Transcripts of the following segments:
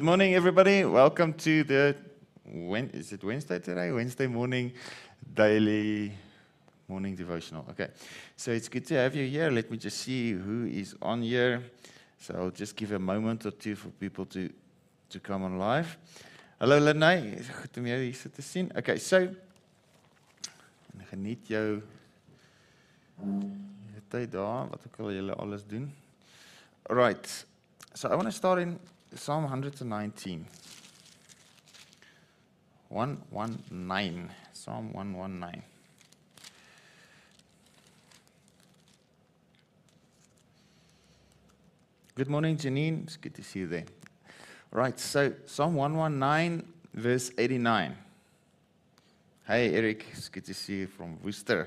Good morning, everybody. Welcome to the when is it Wednesday today? Wednesday morning daily morning devotional. Okay, so it's good to have you here. Let me just see who is on here. So I'll just give a moment or two for people to to come on live. Hallo Lenay. Okay, so geniet jou tyd daar wat ook al julle alles doen. Right. So I want to start in Psalm 119. 119. Psalm 119. Good morning, Janine. It's good to see you there. Right, so Psalm 119, verse 89. Hey, Eric. It's good to see you from Worcester.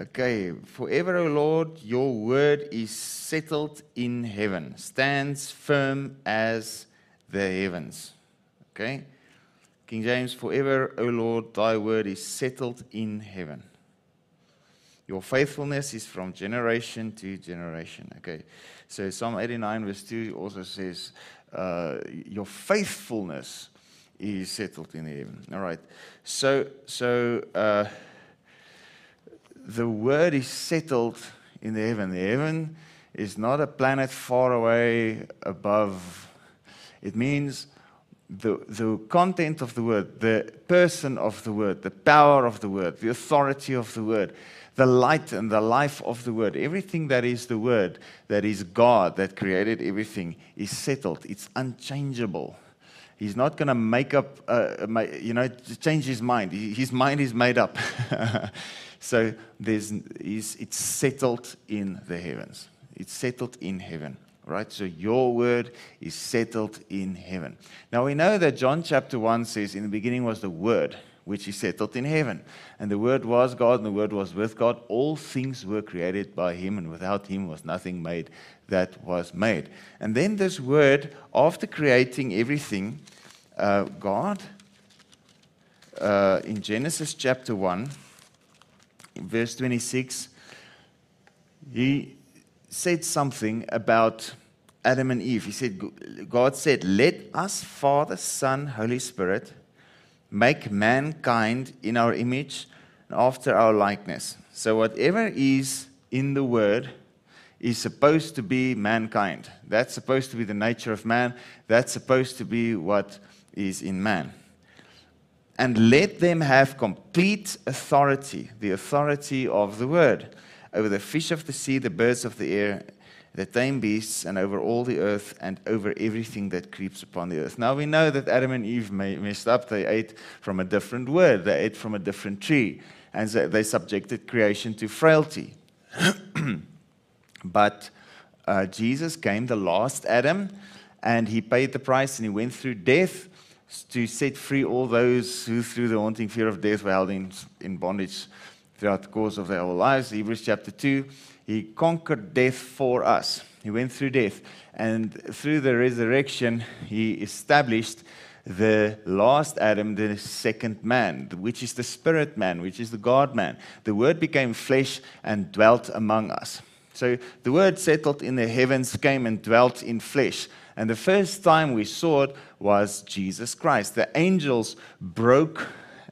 Okay, forever, O Lord, your word is settled in heaven, stands firm as the heavens. Okay, King James, forever, O Lord, thy word is settled in heaven. Your faithfulness is from generation to generation. Okay, so Psalm 89, verse 2 also says, uh, Your faithfulness is settled in heaven. All right, so, so, uh, the word is settled in the heaven. The heaven is not a planet far away above. It means the, the content of the word, the person of the word, the power of the word, the authority of the word, the light and the life of the word. Everything that is the word, that is God, that created everything, is settled. It's unchangeable. He's not going to make up, uh, you know, change his mind. His mind is made up. So there's, it's settled in the heavens. It's settled in heaven, right? So your word is settled in heaven. Now we know that John chapter 1 says, In the beginning was the word, which is settled in heaven. And the word was God, and the word was with God. All things were created by him, and without him was nothing made that was made. And then this word, after creating everything, uh, God, uh, in Genesis chapter 1, verse 26, he said something about Adam and Eve. He said, God said, Let us, Father, Son, Holy Spirit, make mankind in our image after our likeness. So, whatever is in the Word is supposed to be mankind. That's supposed to be the nature of man. That's supposed to be what is in man and let them have complete authority, the authority of the word, over the fish of the sea, the birds of the air, the tame beasts, and over all the earth, and over everything that creeps upon the earth. Now we know that Adam and Eve messed up. They ate from a different word, they ate from a different tree, and they subjected creation to frailty. but uh, Jesus came, the last Adam, and he paid the price and he went through death to set free all those who, through the haunting fear of death, were held in, in bondage throughout the course of their whole lives. Hebrews chapter 2, he conquered death for us. He went through death. And through the resurrection, he established the last Adam, the second man, which is the spirit man, which is the God man. The word became flesh and dwelt among us. So the word settled in the heavens, came and dwelt in flesh. And the first time we saw it was Jesus Christ. The angels broke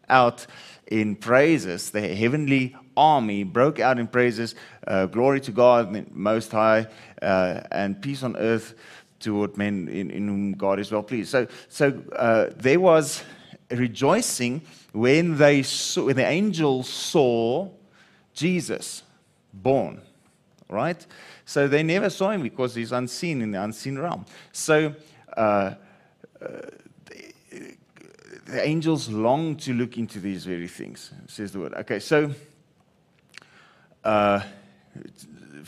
out in praises. The heavenly army broke out in praises. Uh, glory to God, Most High, uh, and peace on earth toward men in, in whom God is well pleased. So, so uh, there was rejoicing when they saw, when the angels saw Jesus born, right? So they never saw him because he's unseen in the unseen realm. So uh, uh, the, the, angels long to look into these very things, says the word. Okay, so uh,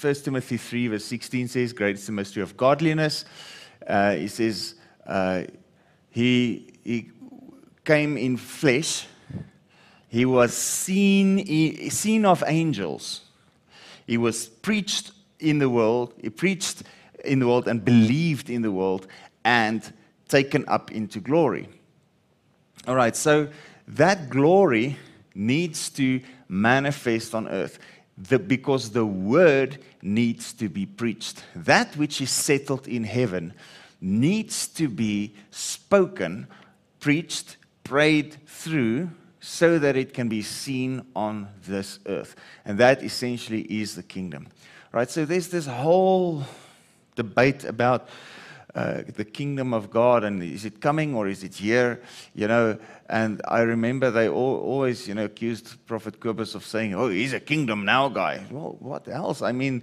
1 Timothy 3, verse 16 says, Great is the mystery of godliness. Uh, he says, uh, he, he came in flesh. He was seen, seen of angels. He was preached in the world, he preached in the world and believed in the world and taken up into glory. All right, so that glory needs to manifest on earth the, because the word needs to be preached. That which is settled in heaven needs to be spoken, preached, prayed through so that it can be seen on this earth. And that essentially is the kingdom. Right? So there's this whole debate about uh, the kingdom of God and is it coming or is it here? You know, and I remember they all, always, you know, accused Prophet Kobus of saying, oh, he's a kingdom now guy. Well, what else? I mean,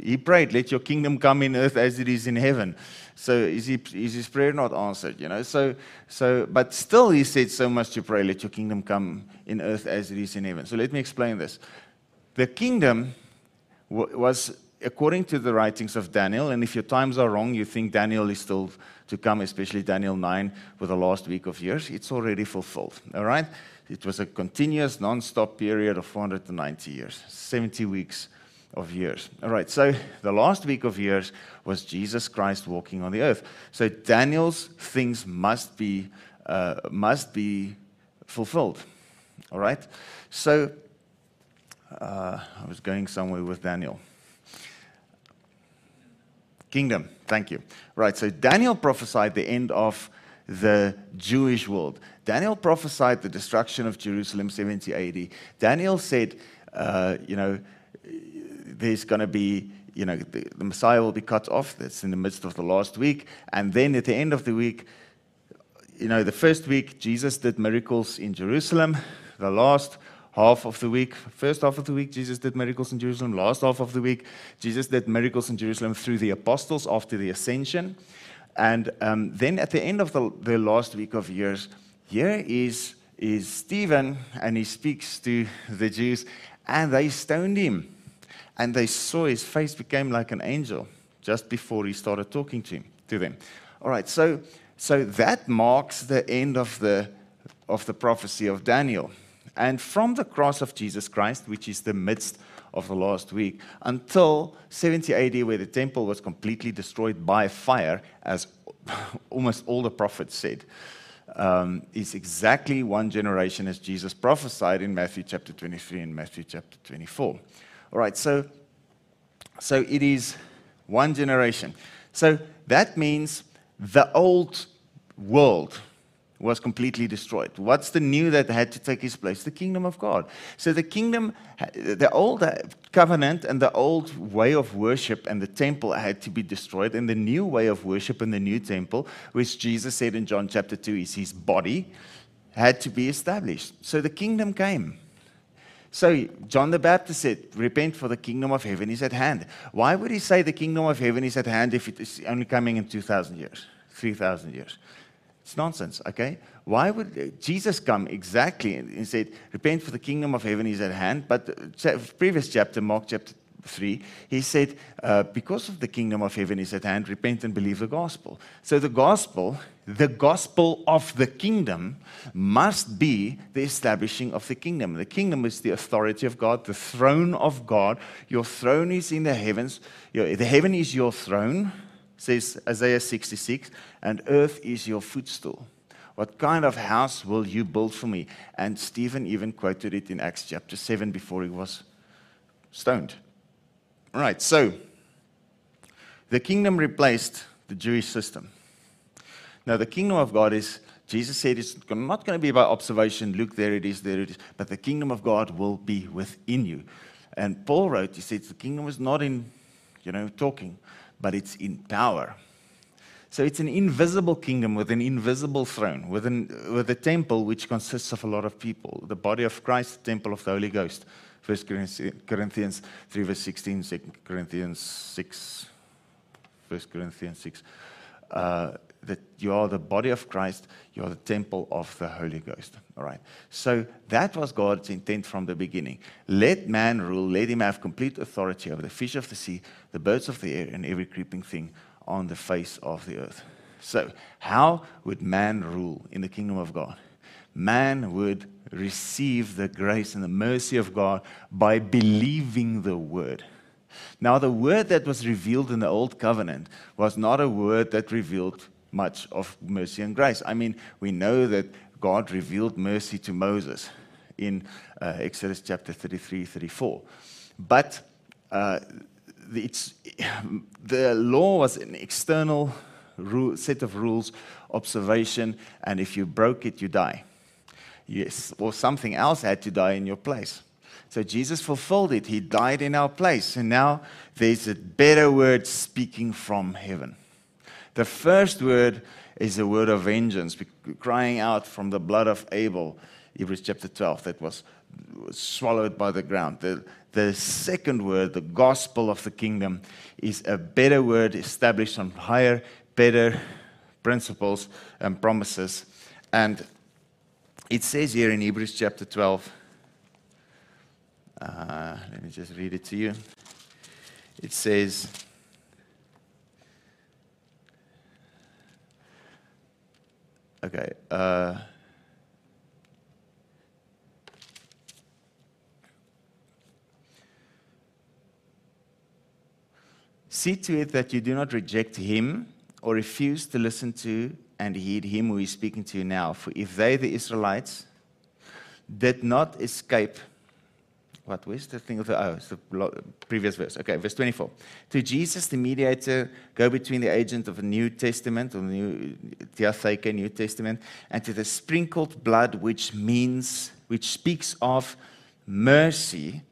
he prayed, let your kingdom come in earth as it is in heaven. So is, he, is his prayer not answered? You know, so, so, but still he said so much to pray, let your kingdom come in earth as it is in heaven. So let me explain this. The kingdom was according to the writings of Daniel, and if your times are wrong, you think Daniel is still to come, especially Daniel 9 with the last week of years, it's already fulfilled. All right? It was a continuous, non stop period of 490 years, 70 weeks of years. All right, so the last week of years was Jesus Christ walking on the earth. So Daniel's things must be, uh, must be fulfilled. All right? So uh, I was going somewhere with Daniel. Kingdom, thank you. Right, so Daniel prophesied the end of the Jewish world. Daniel prophesied the destruction of Jerusalem 70 AD. Daniel said, uh, you know, there's going to be, you know, the, the, Messiah will be cut off. That's in the midst of the last week. And then at the end of the week, you know, the first week, Jesus did miracles in Jerusalem. The last half of the week, first half of the week, Jesus did miracles in Jerusalem. Last half of the week, Jesus did miracles in Jerusalem through the apostles after the ascension. And um, then at the end of the, the last week of years, here is, is Stephen, and he speaks to the Jews, and they stoned him. And they saw his face became like an angel just before he started talking to, him, to them. All right, so, so that marks the end of the, of the prophecy of Daniel. And from the cross of Jesus Christ, which is the midst of the last week, until 70 AD, where the temple was completely destroyed by fire, as almost all the prophets said, um, is exactly one generation as Jesus prophesied in Matthew chapter 23 and Matthew chapter 24. All right, so, so it is one generation. So that means the old world was completely destroyed. What's the new that had to take its place? The kingdom of God. So the kingdom, the old covenant and the old way of worship and the temple had to be destroyed, and the new way of worship and the new temple, which Jesus said in John chapter 2 is his body, had to be established. So the kingdom came. So John the Baptist said, Repent, for the kingdom of heaven is at hand. Why would he say the kingdom of heaven is at hand if it is only coming in 2,000 years, 3,000 years? It's nonsense, okay? Why would Jesus come exactly and said, Repent for the kingdom of heaven is at hand? But the previous chapter, Mark chapter 3, he said, uh, Because of the kingdom of heaven is at hand, repent and believe the gospel. So the gospel, the gospel of the kingdom, must be the establishing of the kingdom. The kingdom is the authority of God, the throne of God. Your throne is in the heavens, the heaven is your throne says Isaiah 66, and earth is your footstool. What kind of house will you build for me? And Stephen even quoted it in Acts chapter 7 before he was stoned. All right, so the kingdom replaced the Jewish system. Now, the kingdom of God is, Jesus said, it's not going to be by observation, look, there it is, there it is, but the kingdom of God will be within you. And Paul wrote, he said, the kingdom is not in, you know, talking, but it's in power. So it's an invisible kingdom with an invisible throne, with, an, with a temple which consists of a lot of people. The body of Christ, the temple of the Holy Ghost. 1 Corinthians 3, verse 16, 2 Corinthians 6, 1 Corinthians 6. Uh, that you are the body of Christ, you are the temple of the Holy Ghost. All right. So that was God's intent from the beginning. Let man rule, let him have complete authority over the fish of the sea, the birds of the air, and every creeping thing on the face of the earth. So, how would man rule in the kingdom of God? Man would receive the grace and the mercy of God by believing the word. Now, the word that was revealed in the Old Covenant was not a word that revealed much of mercy and grace. I mean, we know that God revealed mercy to Moses in uh, Exodus chapter 33, 34. But uh, it's, the law was an external rule, set of rules, observation, and if you broke it, you die. Yes, or something else had to die in your place. So Jesus fulfilled it. He died in our place. And now there's a better word speaking from heaven. The first word is a word of vengeance, crying out from the blood of Abel, Hebrews chapter 12, that was swallowed by the ground. The, the second word, the gospel of the kingdom, is a better word established on higher, better principles and promises. And it says here in Hebrews chapter 12, uh, let me just read it to you. It says, okay, uh, See to it that you do not reject him or refuse to listen to and heed him who is speaking to you now. For if they, the Israelites, did not escape, what was the thing of the, oh, it's the previous verse. Okay, verse 24. To Jesus, the mediator, go between the agent of the New Testament, or the New Diatheke, New Testament, and to the sprinkled blood, which means, which speaks of mercy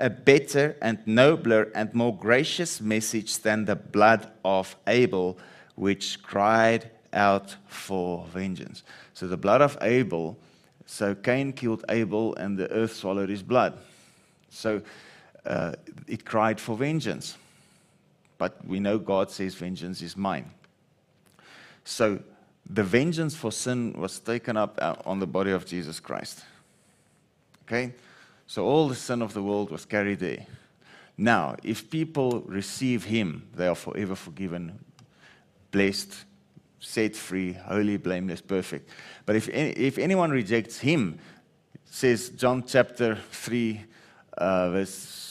a better and nobler and more gracious message than the blood of Abel, which cried out for vengeance. So the blood of Abel, so Cain killed Abel and the earth swallowed his blood. So uh, it cried for vengeance. But we know God says, Vengeance is mine. So the vengeance for sin was taken up uh, on the body of Jesus Christ. Okay? So all the sin of the world was carried there. Now, if people receive him, they are forever forgiven, blessed, set free, holy, blameless, perfect. But if, if anyone rejects him, says John chapter 3, uh, verse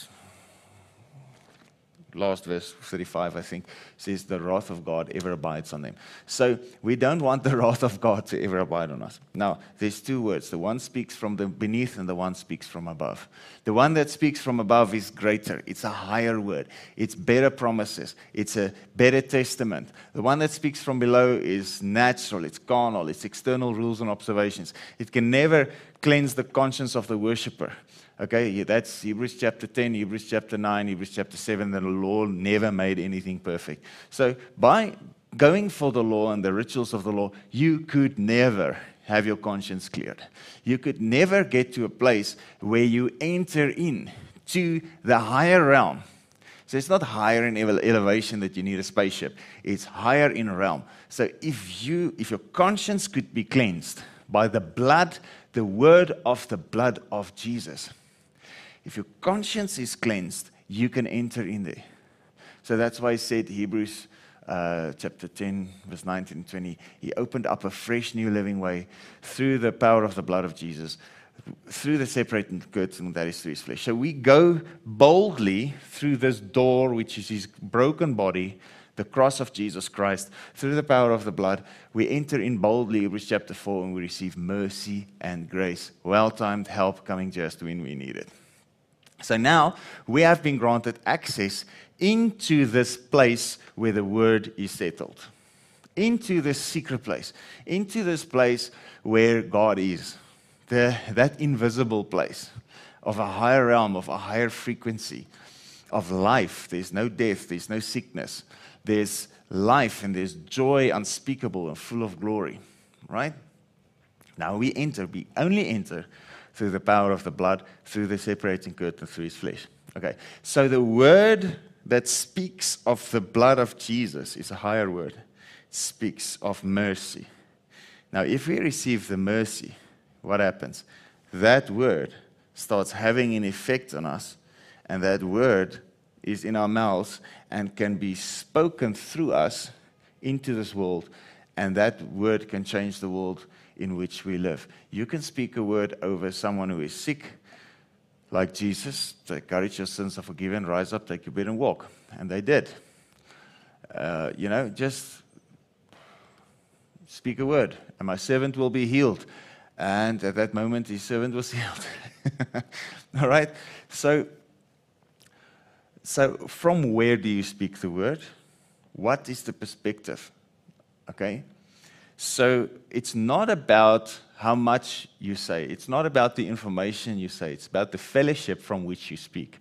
last verse 35, I think, says, The wrath of God ever abides on them. So we don't want the wrath of God to ever abide on us. Now, there's two words. The one speaks from the beneath, and the one speaks from above. The one that speaks from above is greater, it's a higher word, it's better promises, it's a better testament. The one that speaks from below is natural, it's carnal, it's external rules and observations. It can never cleanse the conscience of the worshiper. Okay, that's Hebrews chapter 10, Hebrews chapter 9, Hebrews chapter 7, that the law never made anything perfect. So by going for the law and the rituals of the law, you could never have your conscience cleared. You could never get to a place where you enter in to the higher realm. So it's not higher in elevation that you need a spaceship. It's higher in realm. So if you if your conscience could be cleansed by the blood, the word of the blood of Jesus, if your conscience is cleansed, you can enter in there. So that's why he said, Hebrews uh, chapter 10, verse 19 and 20, he opened up a fresh new living way through the power of the blood of Jesus, through the separating curtain that is through his flesh. So we go boldly through this door, which is his broken body, the cross of Jesus Christ, through the power of the blood. We enter in boldly, Hebrews chapter 4, and we receive mercy and grace. Well timed help coming just when we need it. So now we have been granted access into this place where the word is settled, into this secret place, into this place where God is, the, that invisible place of a higher realm, of a higher frequency of life. There's no death, there's no sickness, there's life and there's joy unspeakable and full of glory, right? Now we enter, we only enter through the power of the blood, through the separating curtain, through his flesh. Okay, so the word that speaks of the blood of Jesus is a higher word. It speaks of mercy. Now, if we receive the mercy, what happens? That word starts having an effect on us, and that word is in our mouths and can be spoken through us into this world, and that word can change the world in which we live. You can speak a word over someone who is sick, like Jesus, take courage, your sins are forgiven, rise up, take your bed and walk. And they did. Uh, you know, just speak a word, and my servant will be healed. And at that moment, his servant was healed. All right? So, So, from where do you speak the word? What is the perspective? Okay? So, it's not about how much you say, it's not about the information you say, it's about the fellowship from which you speak.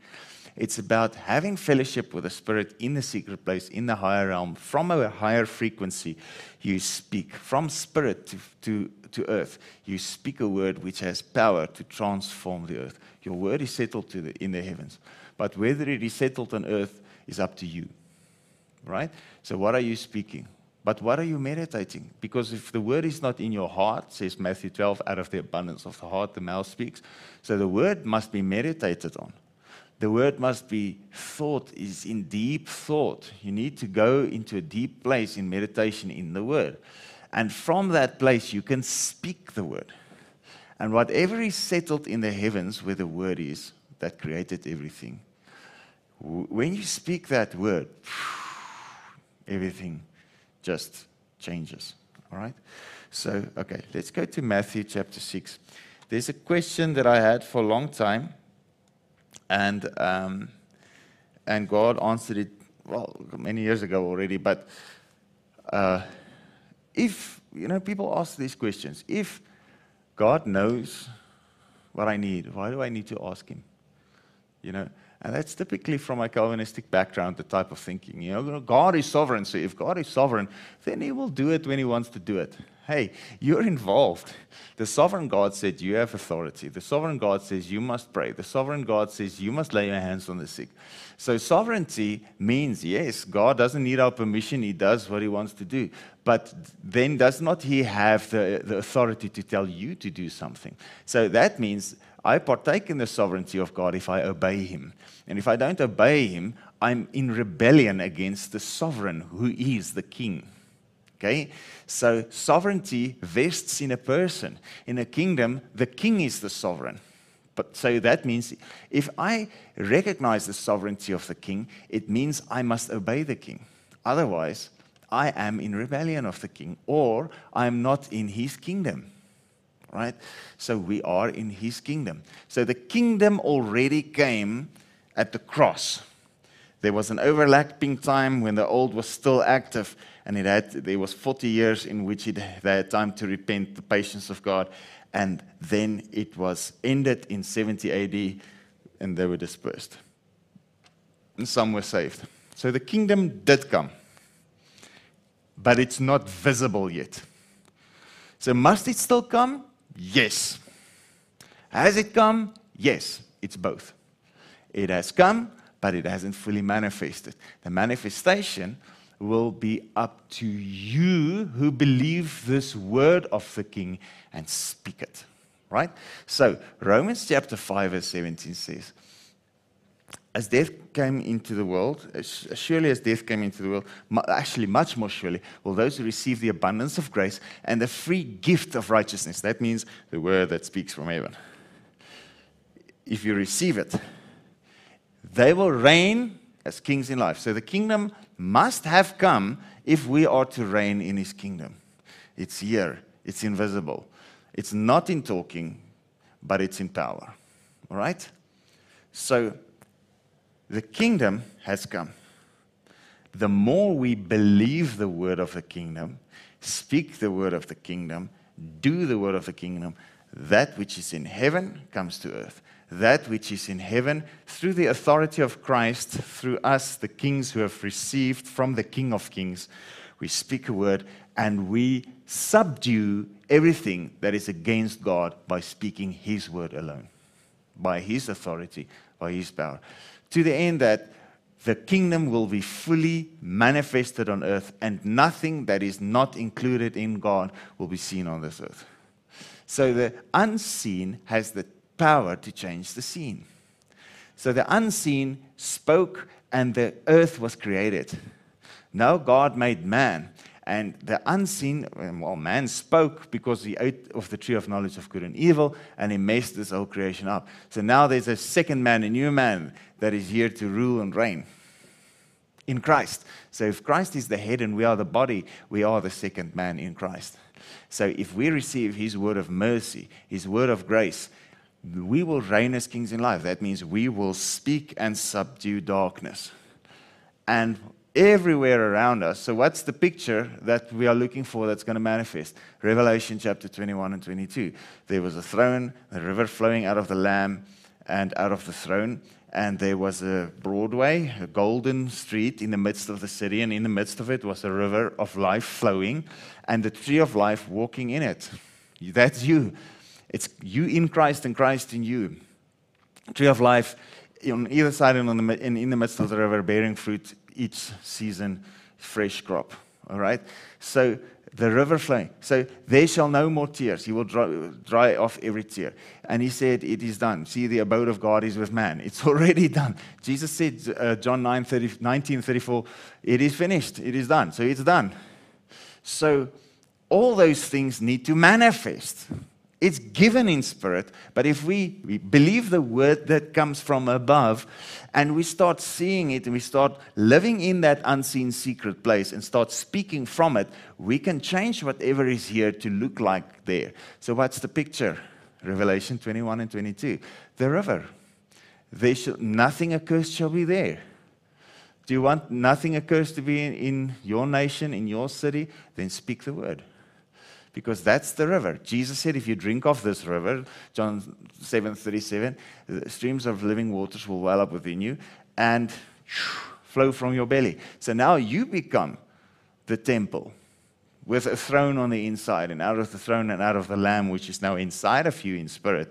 It's about having fellowship with the Spirit in the secret place, in the higher realm, from a higher frequency. You speak from spirit to, to, to earth. You speak a word which has power to transform the earth. Your word is settled the, in the heavens. But whether it is settled on earth is up to you. Right? So, what are you speaking? But what are you meditating? Because if the word is not in your heart, says Matthew 12, out of the abundance of the heart, the mouth speaks. So, the word must be meditated on. The word must be thought, is in deep thought. You need to go into a deep place in meditation in the word. And from that place, you can speak the word. And whatever is settled in the heavens where the word is that created everything, when you speak that word, everything just changes. All right? So, okay, let's go to Matthew chapter 6. There's a question that I had for a long time, and, um, and God answered it, well, many years ago already. But uh, if, you know, people ask these questions, if God knows what I need, why do I need to ask Him? You know, and that's typically from a Calvinistic background, the type of thinking. You know, God is sovereign, so if God is sovereign, then He will do it when He wants to do it. Hey, you're involved. The sovereign God said you have authority. The sovereign God says you must pray. The sovereign God says you must lay your hands on the sick. So, sovereignty means, yes, God doesn't need our permission. He does what He wants to do. But then, does not He have the, the authority to tell you to do something? So, that means I partake in the sovereignty of God if I obey Him. And if I don't obey Him, I'm in rebellion against the sovereign who is the king. Okay? So sovereignty vests in a person. In a kingdom, the king is the sovereign. But so that means if I recognize the sovereignty of the king, it means I must obey the king. Otherwise, I am in rebellion of the king or I'm not in his kingdom right? So we are in his kingdom. So the kingdom already came at the cross. There was an overlapping time when the old was still active, and it had, there was 40 years in which it, they had time to repent, the patience of God, and then it was ended in 70 AD, and they were dispersed. And some were saved. So the kingdom did come, but it's not visible yet. So must it still come? Yes. Has it come? Yes, it's both. It has come, but it hasn't fully manifested. The manifestation will be up to you who believe this word of the king and speak it. Right? So, Romans chapter 5, verse 17 says, as death came into the world, as surely as death came into the world, actually, much more surely, will those who receive the abundance of grace and the free gift of righteousness, that means the word that speaks from heaven, if you receive it, they will reign as kings in life. So the kingdom must have come if we are to reign in his kingdom. It's here, it's invisible. It's not in talking, but it's in power. All right? So, the kingdom has come. The more we believe the word of the kingdom, speak the word of the kingdom, do the word of the kingdom, that which is in heaven comes to earth. That which is in heaven, through the authority of Christ, through us, the kings who have received from the King of Kings, we speak a word and we subdue everything that is against God by speaking His word alone, by His authority, by His power to the end that the kingdom will be fully manifested on earth, and nothing that is not included in God will be seen on this earth. So the unseen has the power to change the seen. So the unseen spoke, and the earth was created. Now God made man, and the unseen, um, well, man spoke because he ate of the tree of knowledge of good and evil, and he messed this whole creation up. So now there's a second man, a new man that is here to rule and reign in Christ. So if Christ is the head and we are the body, we are the second man in Christ. So if we receive his word of mercy, his word of grace, we will reign as kings in life. That means we will speak and subdue darkness. And everywhere around us. So, what's the picture that we are looking for that's going to manifest? Revelation chapter 21 and 22. There was a throne, a river flowing out of the Lamb and out of the throne. And there was a Broadway, a golden street in the midst of the city. And in the midst of it was a river of life flowing and the tree of life walking in it. That's you. It's you in Christ and Christ in you. Tree of life on either side and the, in, in the midst of the river, bearing fruit each season, fresh crop. All right? So the river flowing. So there shall no more tears. He will dry, dry, off every tear. And he said, It is done. See, the abode of God is with man. It's already done. Jesus said, uh, John 9, 30, 19 34, It is finished. It is done. So it's done. So all those things need to manifest. It's given in spirit, but if we, we, believe the word that comes from above and we start seeing it and we start living in that unseen secret place and start speaking from it, we can change whatever is here to look like there. So, what's the picture? Revelation 21 and 22. The river. There shall, nothing accursed shall be there. Do you want nothing accursed to be in, in your nation, in your city? Then speak the word because that's the river. Jesus said, if you drink of this river, John 7 37, streams of living waters will well up within you and flow from your belly. So now you become the temple with a throne on the inside, and out of the throne and out of the Lamb, which is now inside of you in spirit,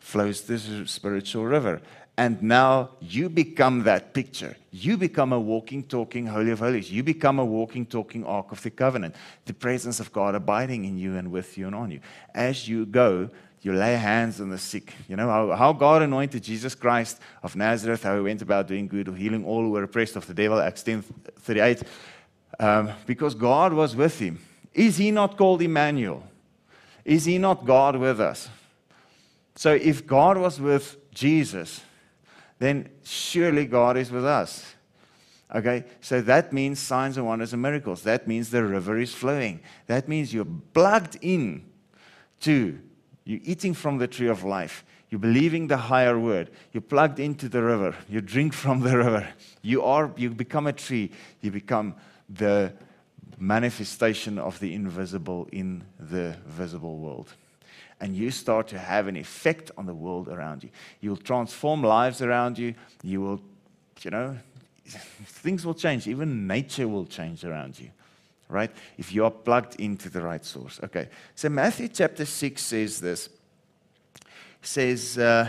flows this spiritual river. And now you become that picture. You become a walking, talking Holy of Holies. You become a walking, talking Ark of the Covenant. The presence of God abiding in you and with you and on you. As you go, you lay hands on the sick. You know how, how God anointed Jesus Christ of Nazareth, how he went about doing good, healing all who were oppressed of the devil, Acts 10 38. Um, because God was with him. Is he not called Emmanuel? Is he not God with us? So if God was with Jesus, then surely God is with us. Okay, so that means signs and wonders and miracles. That means the river is flowing. That means you're plugged in to, you're eating from the tree of life. You're believing the higher word. You're plugged into the river. You drink from the river. You are, you become a tree. You become the manifestation of the invisible in the visible world and you start to have an effect on the world around you. You'll transform lives around you. You will, you know, things will change. Even nature will change around you, right? If you are plugged into the right source. Okay. So Matthew chapter 6 says this. Says, uh,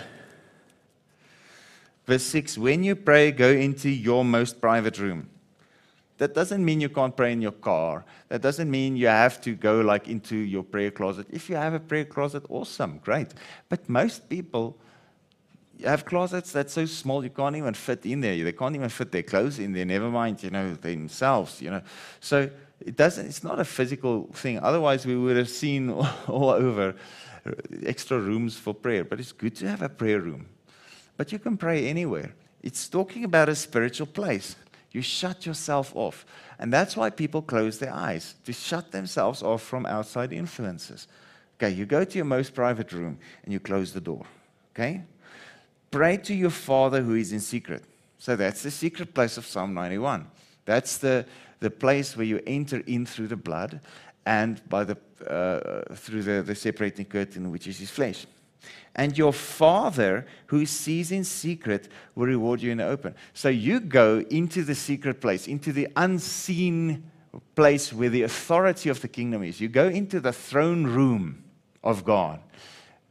verse 6 When you pray, go into your most private room that doesn't mean you can't pray in your car. That doesn't mean you have to go like into your prayer closet. If you have a prayer closet, awesome, great. But most people have closets that's so small you can't even fit in there. They can't even fit their clothes in there. Never mind, you know, themselves. You know, so it doesn't. It's not a physical thing. Otherwise, we would have seen all over extra rooms for prayer. But it's good to have a prayer room. But you can pray anywhere. It's talking about a spiritual place. You shut yourself off. And that's why people close their eyes, to shut themselves off from outside influences. Okay, you go to your most private room and you close the door. Okay? Pray to your Father who is in secret. So that's the secret place of Psalm 91. That's the, the place where you enter in through the blood and by the, uh, through the, the separating curtain, which is his flesh and your Father who sees in secret will reward you in the open. So you go into the secret place, into the unseen place where the authority of the kingdom is. You go into the throne room of God.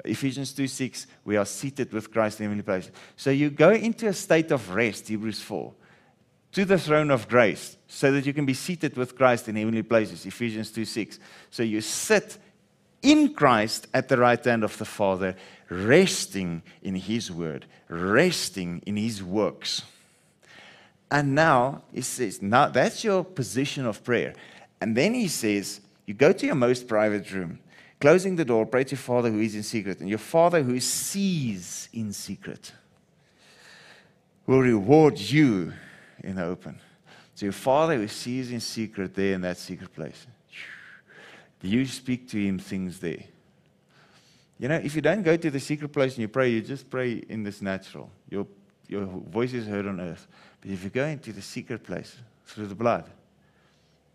Ephesians 2 6, we are seated with Christ in heavenly places. So you go into a state of rest, Hebrews 4, to the throne of grace, so that you can be seated with Christ in heavenly places, Ephesians 2 6. So you sit in Christ at the right hand of the Father, resting in His word, resting in His works. And now he says, now that's your position of prayer. And then he says, you go to your most private room, closing the door, pray to your Father who is in secret, and your Father who sees in secret will reward you in the open. So your Father who sees in secret there in that secret place. You speak to him things there. You know, if you don't go to the secret place and you pray, you just pray in this natural. Your, your voice is heard on earth. But if you go into the secret place through the blood,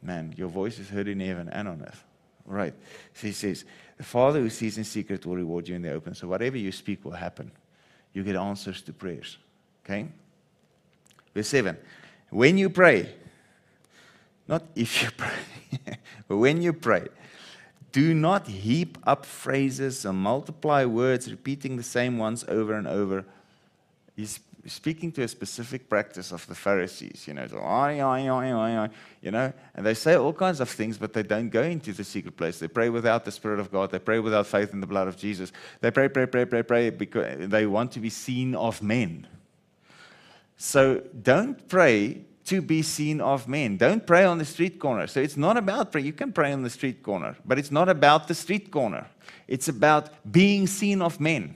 man, your voice is heard in heaven and on earth. Right. So he says, The Father who sees in secret will reward you in the open. So whatever you speak will happen. You get answers to prayers. Okay? Verse 7. When you pray, not if you pray, but when you pray, do not heap up phrases and multiply words, repeating the same ones over and over. He's speaking to a specific practice of the Pharisees, you know, you know, and they say all kinds of things, but they don't go into the secret place. They pray without the Spirit of God. They pray without faith in the blood of Jesus. They pray, pray, pray, pray, pray because they want to be seen of men. So don't pray to be seen of men. Don't pray on the street corner. So it's not about prayer. You can pray on the street corner, but it's not about the street corner. It's about being seen of men.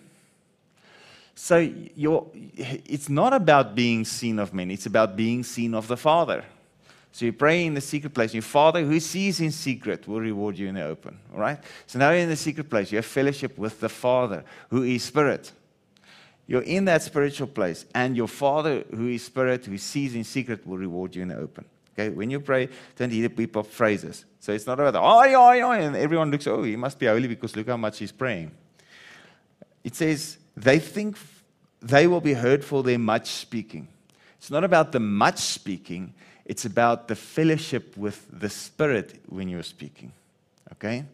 So you're it's not about being seen of men, it's about being seen of the Father. So you pray in the secret place. Your Father who sees in secret will reward you in the open. All right? So now you're in the secret place. You have fellowship with the Father who is Spirit. You're in that spiritual place, and your Father who is Spirit, who sees in secret, will reward you in the open. Okay? When you pray, don't hear beep of phrases. So it's not about, oh, yeah, yeah, and everyone looks, oh, he must be holy because look how much he's praying. It says, they think they will be heard for their much speaking. It's not about the much speaking, it's about the fellowship with the Spirit when you're speaking. Okay?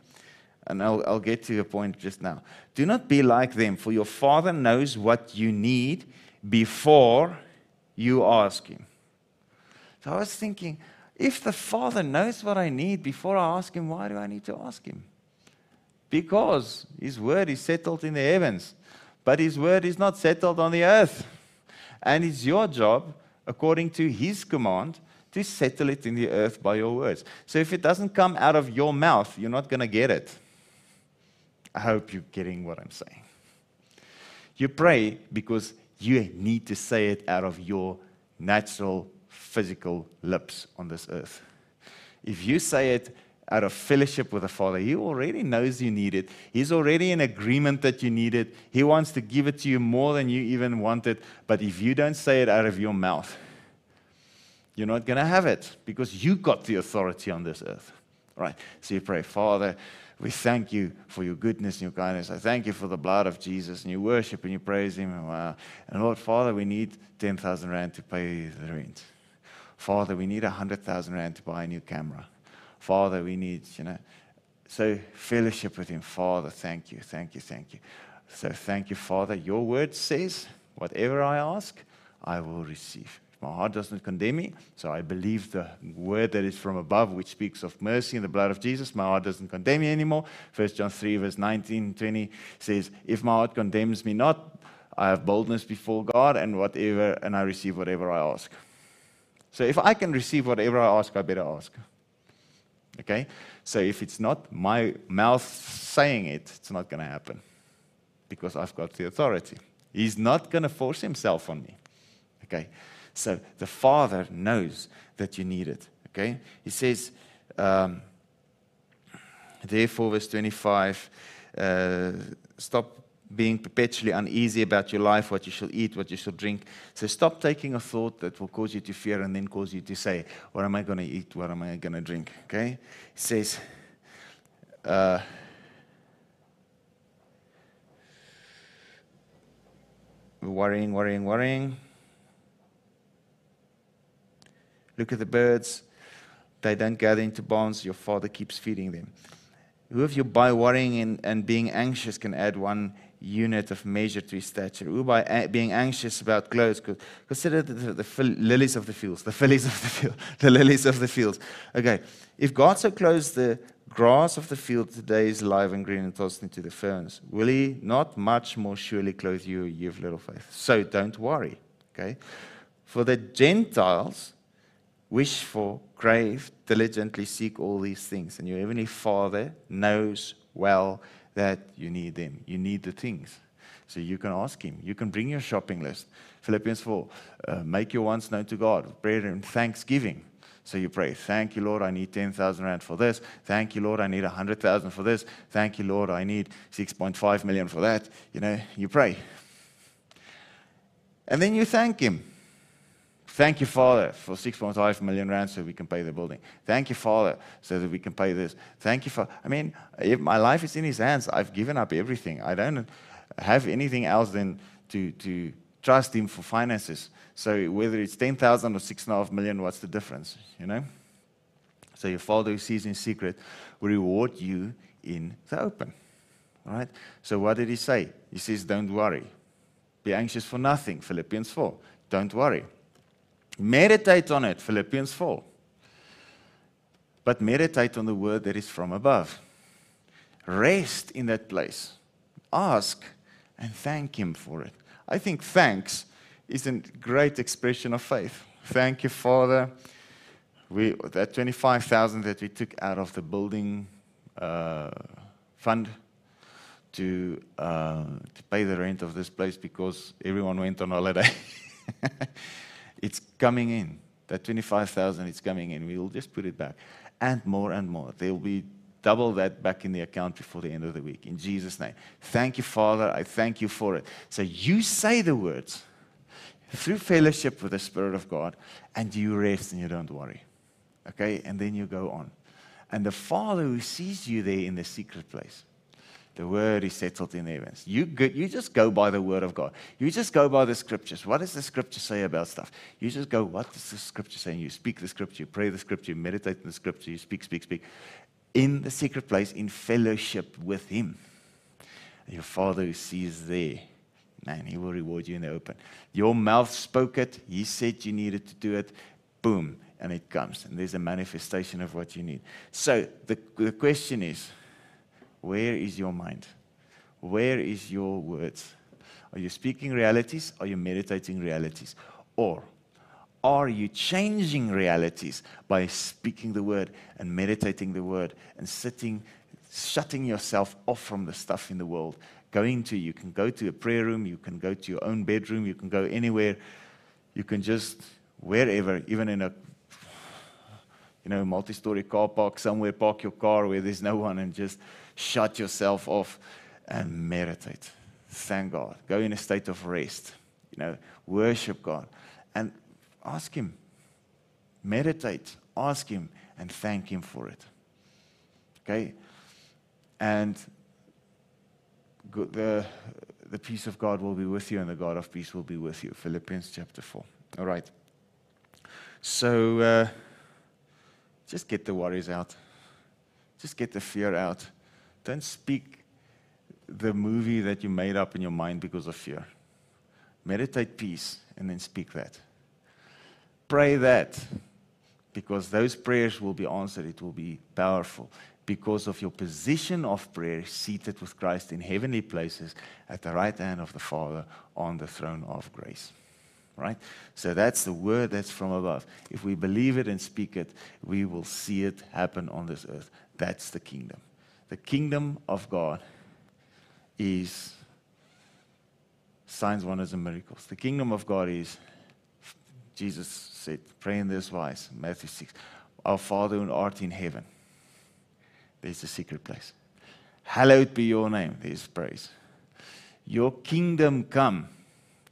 And I'll, I'll get to your point just now. Do not be like them, for your Father knows what you need before you ask Him. So I was thinking, if the Father knows what I need before I ask Him, why do I need to ask Him? Because His word is settled in the heavens but his word is not settled on the earth. And it's your job, according to his command, to settle it in the earth by your words. So if it doesn't come out of your mouth, you're not going to get it. I hope you're getting what I'm saying. You pray because you need to say it out of your natural physical lips on this earth. If you say it out of fellowship with the Father. He already knows you need it. He's already in agreement that you need it. He wants to give it to you more than you even want it. But if you don't say it out of your mouth, you're not going to have it because you got the authority on this earth. Right? So you pray, Father, we thank you for your goodness and your kindness. I thank you for the blood of Jesus. And you worship and you praise him. And, wow. and Lord, Father, we need 10,000 Rand to pay the rent. Father, we need 100,000 Rand to buy a new camera. Father, we need, you know. So, fellowship with Him. Father, thank you, thank you, thank you. So, thank you, Father. Your word says, whatever I ask, I will receive. My heart doesn't condemn me, so I believe the word that is from above, which speaks of mercy in the blood of Jesus. My heart doesn't condemn me anymore. 1 John 3, verse 19, 20 says, If my heart condemns me not, I have boldness before God and whatever, and I receive whatever I ask. So if I can receive whatever I ask, I better ask. Okay? So if it's not my mouth saying it, it's not going to happen because I've got the authority. He's not going to force himself on me. Okay? So the Father knows that you need it. Okay? He says, um, therefore, verse 25, uh, stop being perpetually uneasy about your life, what you shall eat, what you shall drink. So stop taking a thought that will cause you to fear and then cause you to say, What am I going to eat? What am I going to drink? Okay? He says, uh, worrying, worrying, worrying. Look at the birds. They don't gather into barns. Your father keeps feeding them. Who of you, by worrying and, and being anxious, can add one unit of measure to his stature. Who by being anxious about clothes could consider the, the, the, lilies of the fields, the lilies of the field, the lilies of the fields. Okay, if God so clothes the grass of the field today is live and green and tossed into the furnace, will He not much more surely clothe you, you of little faith? So don't worry. Okay, for the Gentiles wish for, crave, diligently seek all these things, and your heavenly Father knows well that you need them. You need the things. So you can ask Him. You can bring your shopping list. Philippians 4 uh, make your wants known to God, prayer and thanksgiving. So you pray, Thank you, Lord, I need 10,000 Rand for this. Thank you, Lord, I need 100,000 for this. Thank you, Lord, I need 6.5 million for that. You know, you pray. And then you thank Him. Thank you, Father, for 6.5 million rand so we can pay the building. Thank you, Father, so that we can pay this. Thank you, for. I mean, if my life is in His hands, I've given up everything. I don't have anything else than to, to trust Him for finances. So whether it's 10,000 or 6.5 million, what's the difference, you know? So your Father who sees in secret will reward you in the open. All right? So what did He say? He says, don't worry. Be anxious for nothing, Philippians 4. Don't worry. Meditate on it, Philippians 4. But meditate on the word that is from above. Rest in that place. Ask and thank Him for it. I think thanks is a great expression of faith. Thank you, Father. We, that 25,000 that we took out of the building uh, fund to, uh, to pay the rent of this place because everyone went on holiday. It's coming in. That 25,000 is coming in. We will just put it back. And more and more. There will be double that back in the account before the end of the week. In Jesus' name. Thank you, Father. I thank you for it. So you say the words through fellowship with the Spirit of God, and you rest and you don't worry. Okay? And then you go on. And the Father who sees you there in the secret place the word is settled in the heavens. You, go, you just go by the word of God. You just go by the scriptures. What does the scripture say about stuff? You just go, what does the scripture say? And you speak the scripture, you pray the scripture, you meditate in the scripture, you speak, speak, speak. In the secret place, in fellowship with Him. Your Father who sees there, man, He will reward you in the open. Your mouth spoke it, He said you needed to do it, boom, and it comes. And there's a manifestation of what you need. So the, the question is, where is your mind? Where is your words? Are you speaking realities? Are you meditating realities? Or are you changing realities by speaking the word and meditating the word and sitting, shutting yourself off from the stuff in the world? Going to, you can go to a prayer room, you can go to your own bedroom, you can go anywhere, you can just, wherever, even in a you know, multi-story car park somewhere, park your car where there's no one and just shut yourself off and meditate. Thank God. Go in a state of rest. You know, worship God and ask Him. Meditate, ask Him, and thank Him for it. Okay? And the, the peace of God will be with you, and the God of peace will be with you. Philippians chapter 4. All right. So uh, just get the worries out, just get the fear out. Don't speak the movie that you made up in your mind because of fear. Meditate peace and then speak that. Pray that because those prayers will be answered. It will be powerful because of your position of prayer seated with Christ in heavenly places at the right hand of the Father on the throne of grace. Right? So that's the word that's from above. If we believe it and speak it, we will see it happen on this earth. That's the kingdom. The kingdom of God is signs, wonders, and miracles. The kingdom of God is, Jesus said, pray in this wise, Matthew 6. Our Father who art in heaven. There's the secret place. Hallowed be your name. There's praise. Your kingdom come.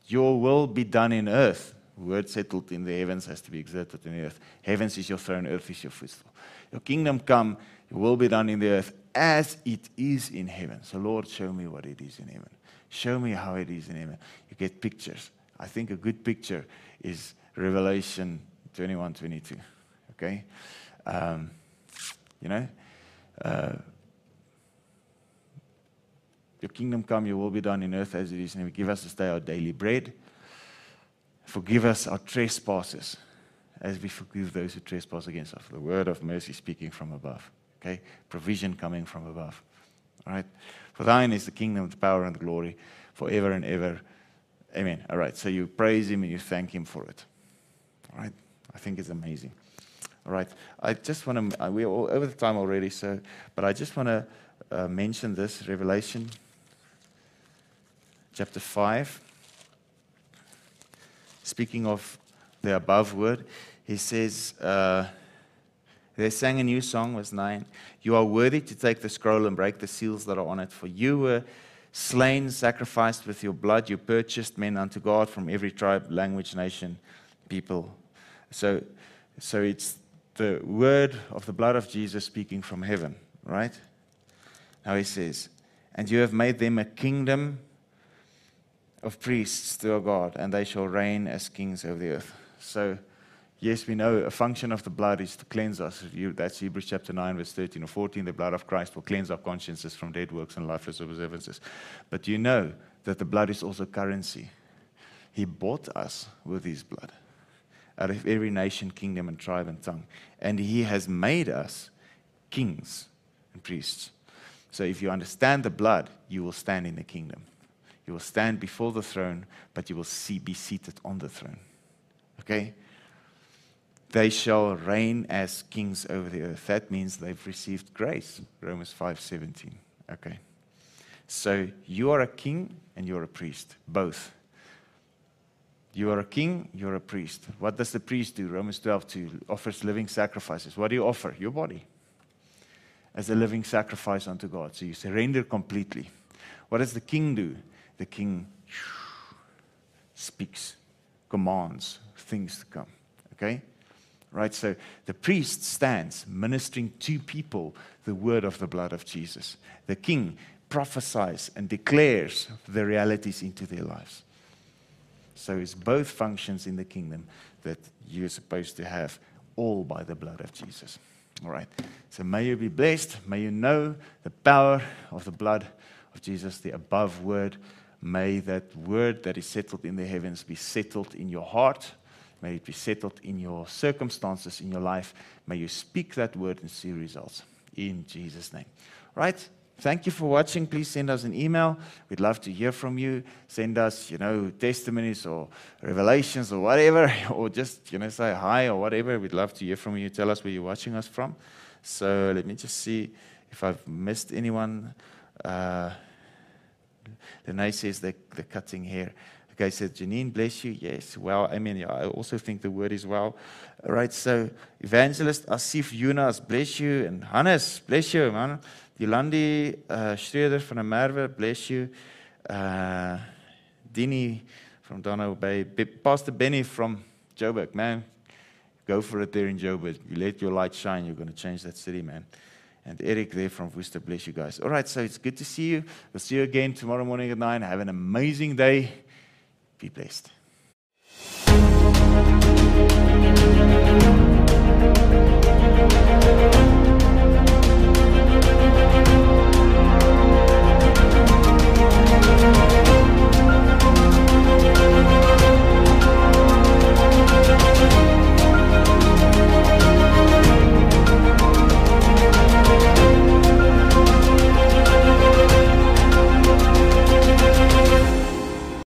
Your will be done in earth. Word settled in the heavens has to be exerted in the earth. Heavens is your throne, earth is your footstool. Your kingdom come, your will be done in the earth as it is in heaven. So, Lord, show me what it is in heaven. Show me how it is in heaven. You get pictures. I think a good picture is Revelation 21 22. Okay? Um, you know? Uh, your kingdom come, your will be done in earth as it is in heaven. Give us this day our daily bread. Forgive us our trespasses as we forgive those who trespass against us. The word of mercy speaking from above. Okay? Provision coming from above. All right? For thine is the kingdom, the power, and the glory forever and ever. Amen. All right. So you praise him and you thank him for it. All right? I think it's amazing. All right. I just want to, we're all over the time already, so, but I just want to uh, mention this Revelation chapter 5. Speaking of the above word. He says, uh, they sang a new song, verse 9. You are worthy to take the scroll and break the seals that are on it, for you were slain, sacrificed with your blood. You purchased men unto God from every tribe, language, nation, people. So, so it's the word of the blood of Jesus speaking from heaven, right? Now he says, And you have made them a kingdom of priests to our God, and they shall reign as kings over the earth. So, yes, we know a function of the blood is to cleanse us. That's Hebrews chapter 9, verse 13 or 14. The blood of Christ will cleanse our consciences from dead works and lifeless observances. But you know that the blood is also currency. He bought us with his blood out of every nation, kingdom, and tribe and tongue. And he has made us kings and priests. So if you understand the blood, you will stand in the kingdom. You will stand before the throne, but you will see, be seated on the throne. Okay? They shall reign as kings over the earth. That means they've received grace. Romans 5:17. Okay. So you are a king and you're a priest, both. You are a king, you're a priest. What does the priest do? Romans 12 2 offers living sacrifices. What do you offer? Your body as a living sacrifice unto God. So you surrender completely. What does the king do? The king speaks, commands things to come. Okay? Right? So the priest stands ministering to people the word of the blood of Jesus. The king prophesies and declares the realities into their lives. So it's both functions in the kingdom that you're supposed to have, all by the blood of Jesus. All right. So may you be blessed. May you know the power of the blood of Jesus, the above word. May that word that is settled in the heavens be settled in your heart. May it be settled in your circumstances in your life. May you speak that word and see results. In Jesus' name. Right? Thank you for watching. Please send us an email. We'd love to hear from you. Send us, you know, testimonies or revelations or whatever, or just, you know, say hi or whatever. We'd love to hear from you. Tell us where you're watching us from. So let me just see if I've missed anyone. Uh, Lene says the, the cutting hair. Okay, so Janine, bless you. Yes, well, I mean, I also think the word is well. All right, so Evangelist Asif Yunas, bless you. And Hannes, bless you, man. Yolandi uh, Schreder van der bless you. Uh, Dini from Donau Bay. Pastor Benny from Joburg, man. Go for it there in Joburg. You let your light shine, you're going to change that city, man. And Eric there from Worcester, bless you guys. All right, so it's good to see you. We'll see you again tomorrow morning at 9. Have an amazing day. Be blessed.